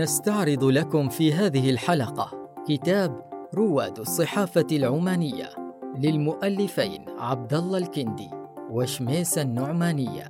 نستعرض لكم في هذه الحلقة كتاب رواد الصحافة العمانية للمؤلفين عبد الله الكندي وشميس النعمانية.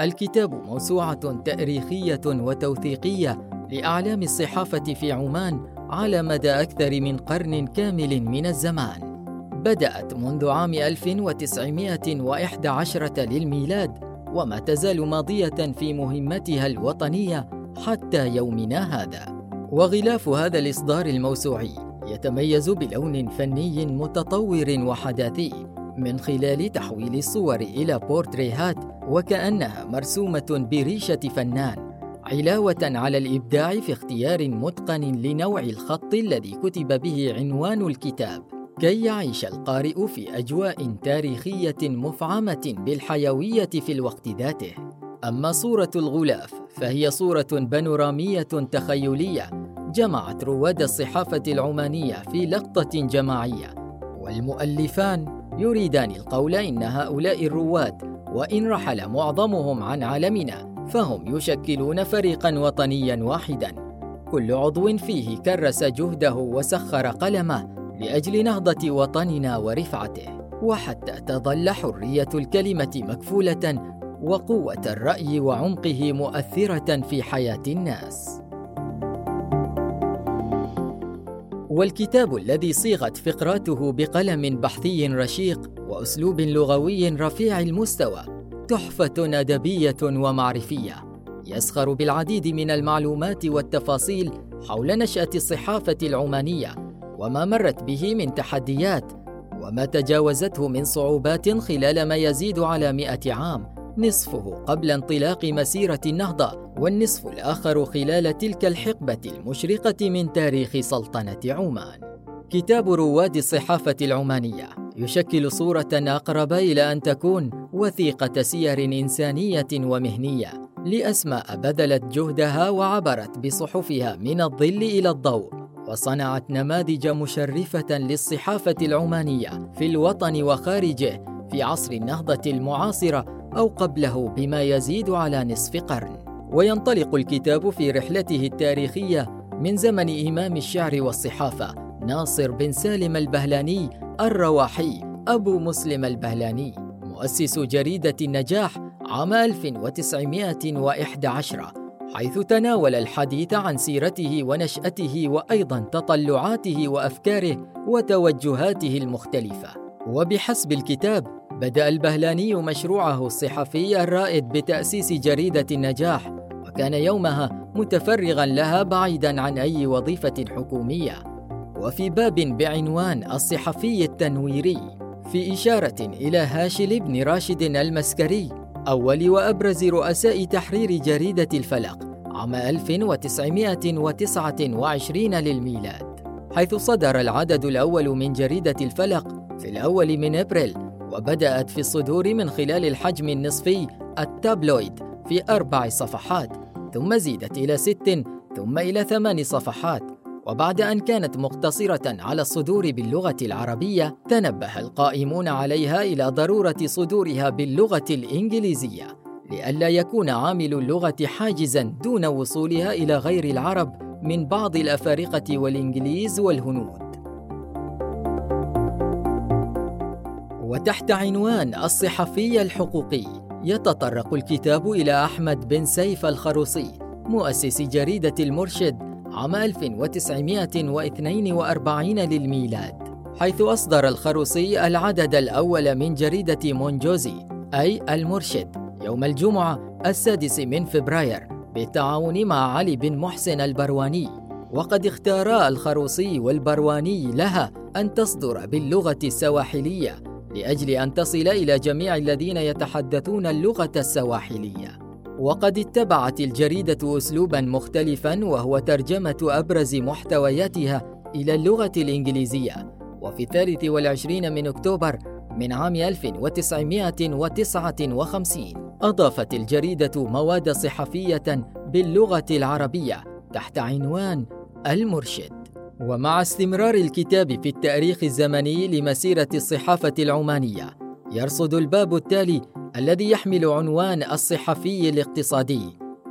الكتاب موسوعة تأريخية وتوثيقية لأعلام الصحافة في عمان على مدى أكثر من قرن كامل من الزمان. بدأت منذ عام 1911 للميلاد وما تزال ماضية في مهمتها الوطنية حتى يومنا هذا. وغلاف هذا الإصدار الموسوعي يتميز بلون فني متطور وحداثي من خلال تحويل الصور إلى بورتريهات وكأنها مرسومة بريشة فنان علاوة على الإبداع في اختيار متقن لنوع الخط الذي كتب به عنوان الكتاب. كي يعيش القارئ في أجواء تاريخية مفعمة بالحيوية في الوقت ذاته. أما صورة الغلاف فهي صورة بانورامية تخيلية جمعت رواد الصحافة العمانية في لقطة جماعية والمؤلفان يريدان القول إن هؤلاء الرواد وإن رحل معظمهم عن عالمنا فهم يشكلون فريقا وطنيا واحدا. كل عضو فيه كرس جهده وسخر قلمه لأجل نهضة وطننا ورفعته وحتى تظل حرية الكلمة مكفولة وقوة الرأي وعمقه مؤثرة في حياة الناس. والكتاب الذي صيغت فقراته بقلم بحثي رشيق وأسلوب لغوي رفيع المستوى تحفة أدبية ومعرفية يسخر بالعديد من المعلومات والتفاصيل حول نشأة الصحافة العمانية وما مرت به من تحديات وما تجاوزته من صعوبات خلال ما يزيد على مئة عام. نصفه قبل انطلاق مسيرة النهضة والنصف الآخر خلال تلك الحقبة المشرقة من تاريخ سلطنة عمان. كتاب رواد الصحافة العمانية يشكل صورة أقرب إلى أن تكون وثيقة سير إنسانية ومهنية لأسماء بذلت جهدها وعبرت بصحفها من الظل إلى الضوء وصنعت نماذج مشرفة للصحافة العمانية في الوطن وخارجه في عصر النهضة المعاصرة أو قبله بما يزيد على نصف قرن. وينطلق الكتاب في رحلته التاريخية من زمن إمام الشعر والصحافة ناصر بن سالم البهلاني الرواحي أبو مسلم البهلاني مؤسس جريدة النجاح عام 1911 حيث تناول الحديث عن سيرته ونشأته وأيضا تطلعاته وأفكاره وتوجهاته المختلفة. وبحسب الكتاب بدأ البهلاني مشروعه الصحفي الرائد بتأسيس جريدة النجاح وكان يومها متفرغا لها بعيدا عن أي وظيفة حكومية. وفي باب بعنوان الصحفي التنويري في إشارة إلى هاشل بن راشد المسكري أول وأبرز رؤساء تحرير جريدة الفلق عام 1929 للميلاد حيث صدر العدد الأول من جريدة الفلق في الأول من أبريل وبدأت في الصدور من خلال الحجم النصفي التابلويد في أربع صفحات ثم زيدت إلى ست ثم إلى ثمان صفحات. وبعد أن كانت مقتصرة على الصدور باللغة العربية تنبه القائمون عليها إلى ضرورة صدورها باللغة الإنجليزية لئلا يكون عامل اللغة حاجزا دون وصولها إلى غير العرب من بعض الأفارقة والإنجليز والهنود. وتحت عنوان الصحفي الحقوقي. يتطرق الكتاب إلى أحمد بن سيف الخروصي مؤسس جريدة المرشد عام 1942 للميلاد. حيث أصدر الخروصي العدد الأول من جريدة مونجوزي أي المرشد يوم الجمعة السادس من فبراير بالتعاون مع علي بن محسن البرواني. وقد اختارا الخروصي والبرواني لها أن تصدر باللغة السواحلية لأجل أن تصل إلى جميع الذين يتحدثون اللغة السواحلية. وقد اتبعت الجريدة اسلوبا مختلفا وهو ترجمة أبرز محتوياتها إلى اللغة الإنجليزية. وفي الثالث والعشرين من أكتوبر من عام 1959 أضافت الجريدة مواد صحفية باللغة العربية تحت عنوان المرشد. ومع استمرار الكتاب في التأريخ الزمني لمسيرة الصحافة العمانية يرصد الباب التالي الذي يحمل عنوان الصحفي الاقتصادي.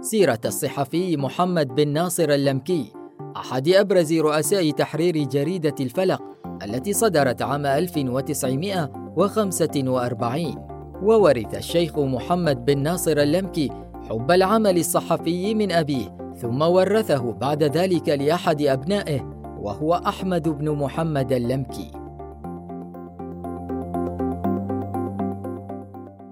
سيرة الصحفي محمد بن ناصر اللمكي أحد أبرز رؤساء تحرير جريدة الفلق التي صدرت عام 1945 وورث الشيخ محمد بن ناصر اللمكي حب العمل الصحفي من أبيه ثم ورثه بعد ذلك لأحد أبنائه وهو أحمد بن محمد اللمكي.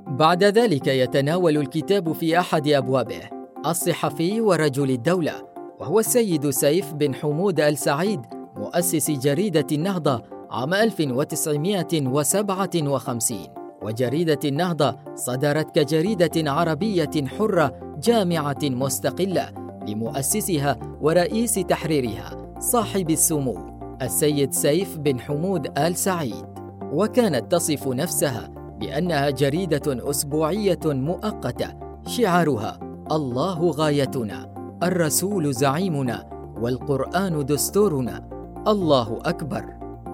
بعد ذلك يتناول الكتاب في أحد أبوابه الصحفي ورجل الدولة وهو السيد سيف بن حمود السعيد مؤسس جريدة النهضة عام 1957 وجريدة النهضة صدرت كجريدة عربية حرة جامعة مستقلة لمؤسسها ورئيس تحريرها. صاحب السمو السيد سيف بن حمود آل سعيد. وكانت تصف نفسها بأنها جريدة أسبوعية مؤقتة شعارها الله غايتنا الرسول زعيمنا والقرآن دستورنا الله أكبر.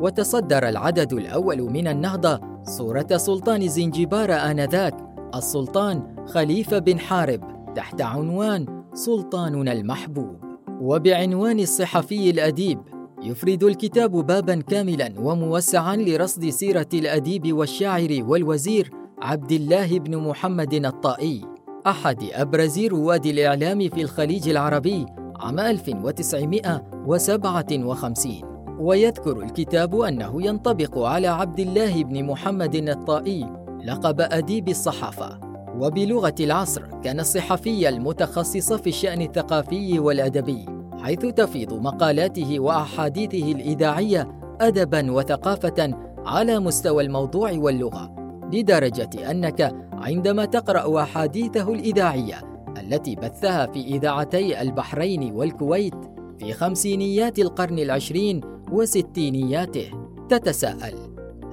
وتصدر العدد الأول من النهضة صورة سلطان زنجبار آنذاك السلطان خليفة بن حارب تحت عنوان سلطاننا المحبوب. وبعنوان الصحفي الأديب يفرد الكتاب بابا كاملا وموسعا لرصد سيرة الأديب والشاعر والوزير عبد الله بن محمد الطائي أحد أبرز رواد الإعلام في الخليج العربي عام 1957 ويذكر الكتاب أنه ينطبق على عبد الله بن محمد الطائي لقب أديب الصحافة. وبلغة العصر كان الصحفي المتخصص في الشأن الثقافي والأدبي حيث تفيض مقالاته وأحاديثه الإذاعية أدبا وثقافة على مستوى الموضوع واللغة لدرجة أنك عندما تقرأ أحاديثه الإذاعية التي بثها في إذاعتي البحرين والكويت في خمسينيات القرن العشرين وستينياته تتساءل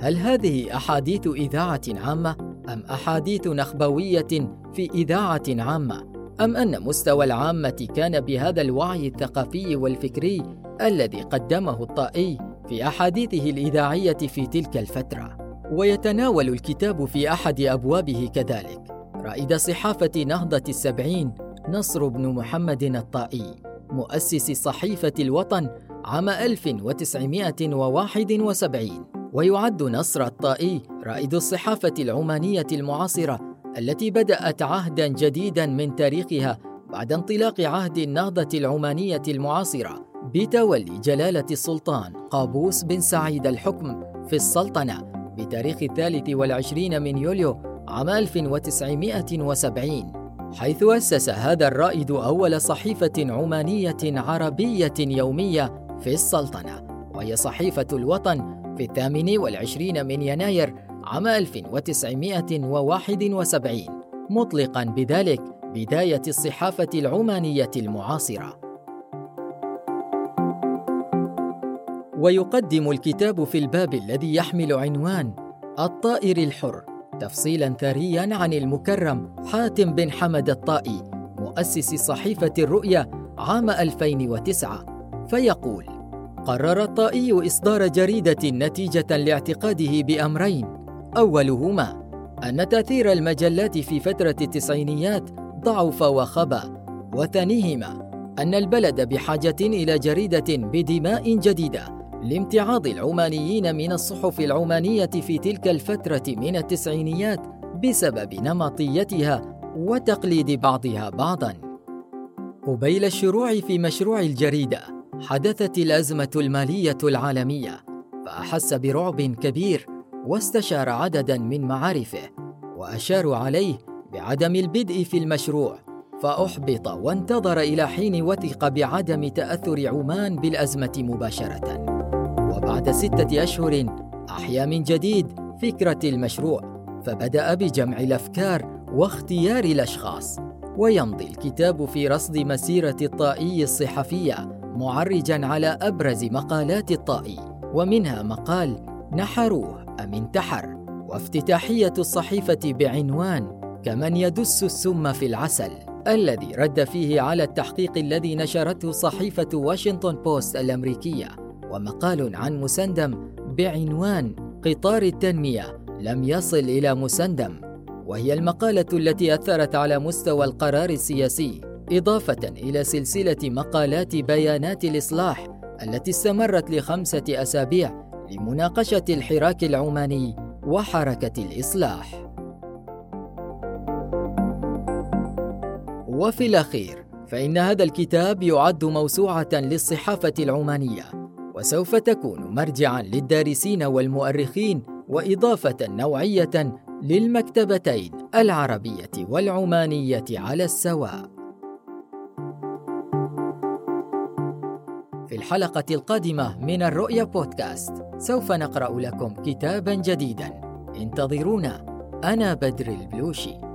هل هذه أحاديث إذاعة عامة؟ أم أحاديث نخبوية في إذاعة عامة؟ أم أن مستوى العامة كان بهذا الوعي الثقافي والفكري الذي قدمه الطائي في أحاديثه الإذاعية في تلك الفترة؟ ويتناول الكتاب في أحد أبوابه كذلك. رائد صحافة نهضة السبعين نصر بن محمد الطائي مؤسس صحيفة الوطن عام 1971 ويعد نصر الطائي رائد الصحافة العمانية المعاصرة التي بدأت عهدا جديدا من تاريخها بعد انطلاق عهد النهضة العمانية المعاصرة بتولي جلالة السلطان قابوس بن سعيد الحكم في السلطنة بتاريخ الثالث والعشرين من يوليو عام 1970 حيث أسس هذا الرائد أول صحيفة عمانية عربية يومية في السلطنة وهي صحيفة الوطن في الثامن والعشرين من يناير عام 1971 مطلقا بذلك بداية الصحافة العمانية المعاصرة. ويقدم الكتاب في الباب الذي يحمل عنوان الطائر الحر تفصيلا ثريا عن المكرم حاتم بن حمد الطائي مؤسس صحيفة الرؤيا عام 2009 فيقول: قرر الطائي إصدار جريدة نتيجة لاعتقاده بأمرين. أولهما أن تأثير المجلات في فترة التسعينيات ضعف وخبأ. وثانيهما أن البلد بحاجة إلى جريدة بدماء جديدة لامتعاض العمانيين من الصحف العمانية في تلك الفترة من التسعينيات بسبب نمطيتها وتقليد بعضها بعضا. قبيل الشروع في مشروع الجريدة حدثت الأزمة المالية العالمية فأحس برعب كبير واستشار عددا من معارفه واشاروا عليه بعدم البدء في المشروع فأحبط وانتظر إلى حين وثق بعدم تأثر عمان بالأزمة مباشرة. وبعد ستة أشهر أحيا من جديد فكرة المشروع فبدأ بجمع الأفكار واختيار الأشخاص ويمضي الكتاب في رصد مسيرة الطائي الصحفية معرجا على أبرز مقالات الطائي ومنها مقال نحروه أم انتحر. وافتتاحية الصحيفة بعنوان كمن يدس السم في العسل الذي رد فيه على التحقيق الذي نشرته صحيفة واشنطن بوست الأمريكية. ومقال عن مسندم بعنوان قطار التنمية لم يصل إلى مسندم وهي المقالة التي أثرت على مستوى القرار السياسي. إضافة إلى سلسلة مقالات بيانات الإصلاح التي استمرت لخمسة أسابيع لمناقشة الحراك العماني وحركة الإصلاح. وفي الأخير فإن هذا الكتاب يعد موسوعة للصحافة العمانية وسوف تكون مرجعا للدارسين والمؤرخين وإضافة نوعية للمكتبتين العربية والعمانية على السواء. الحلقة القادمة من الرؤيا بودكاست. سوف نقرأ لكم كتابا جديدا. انتظرونا. أنا بدر البلوشي.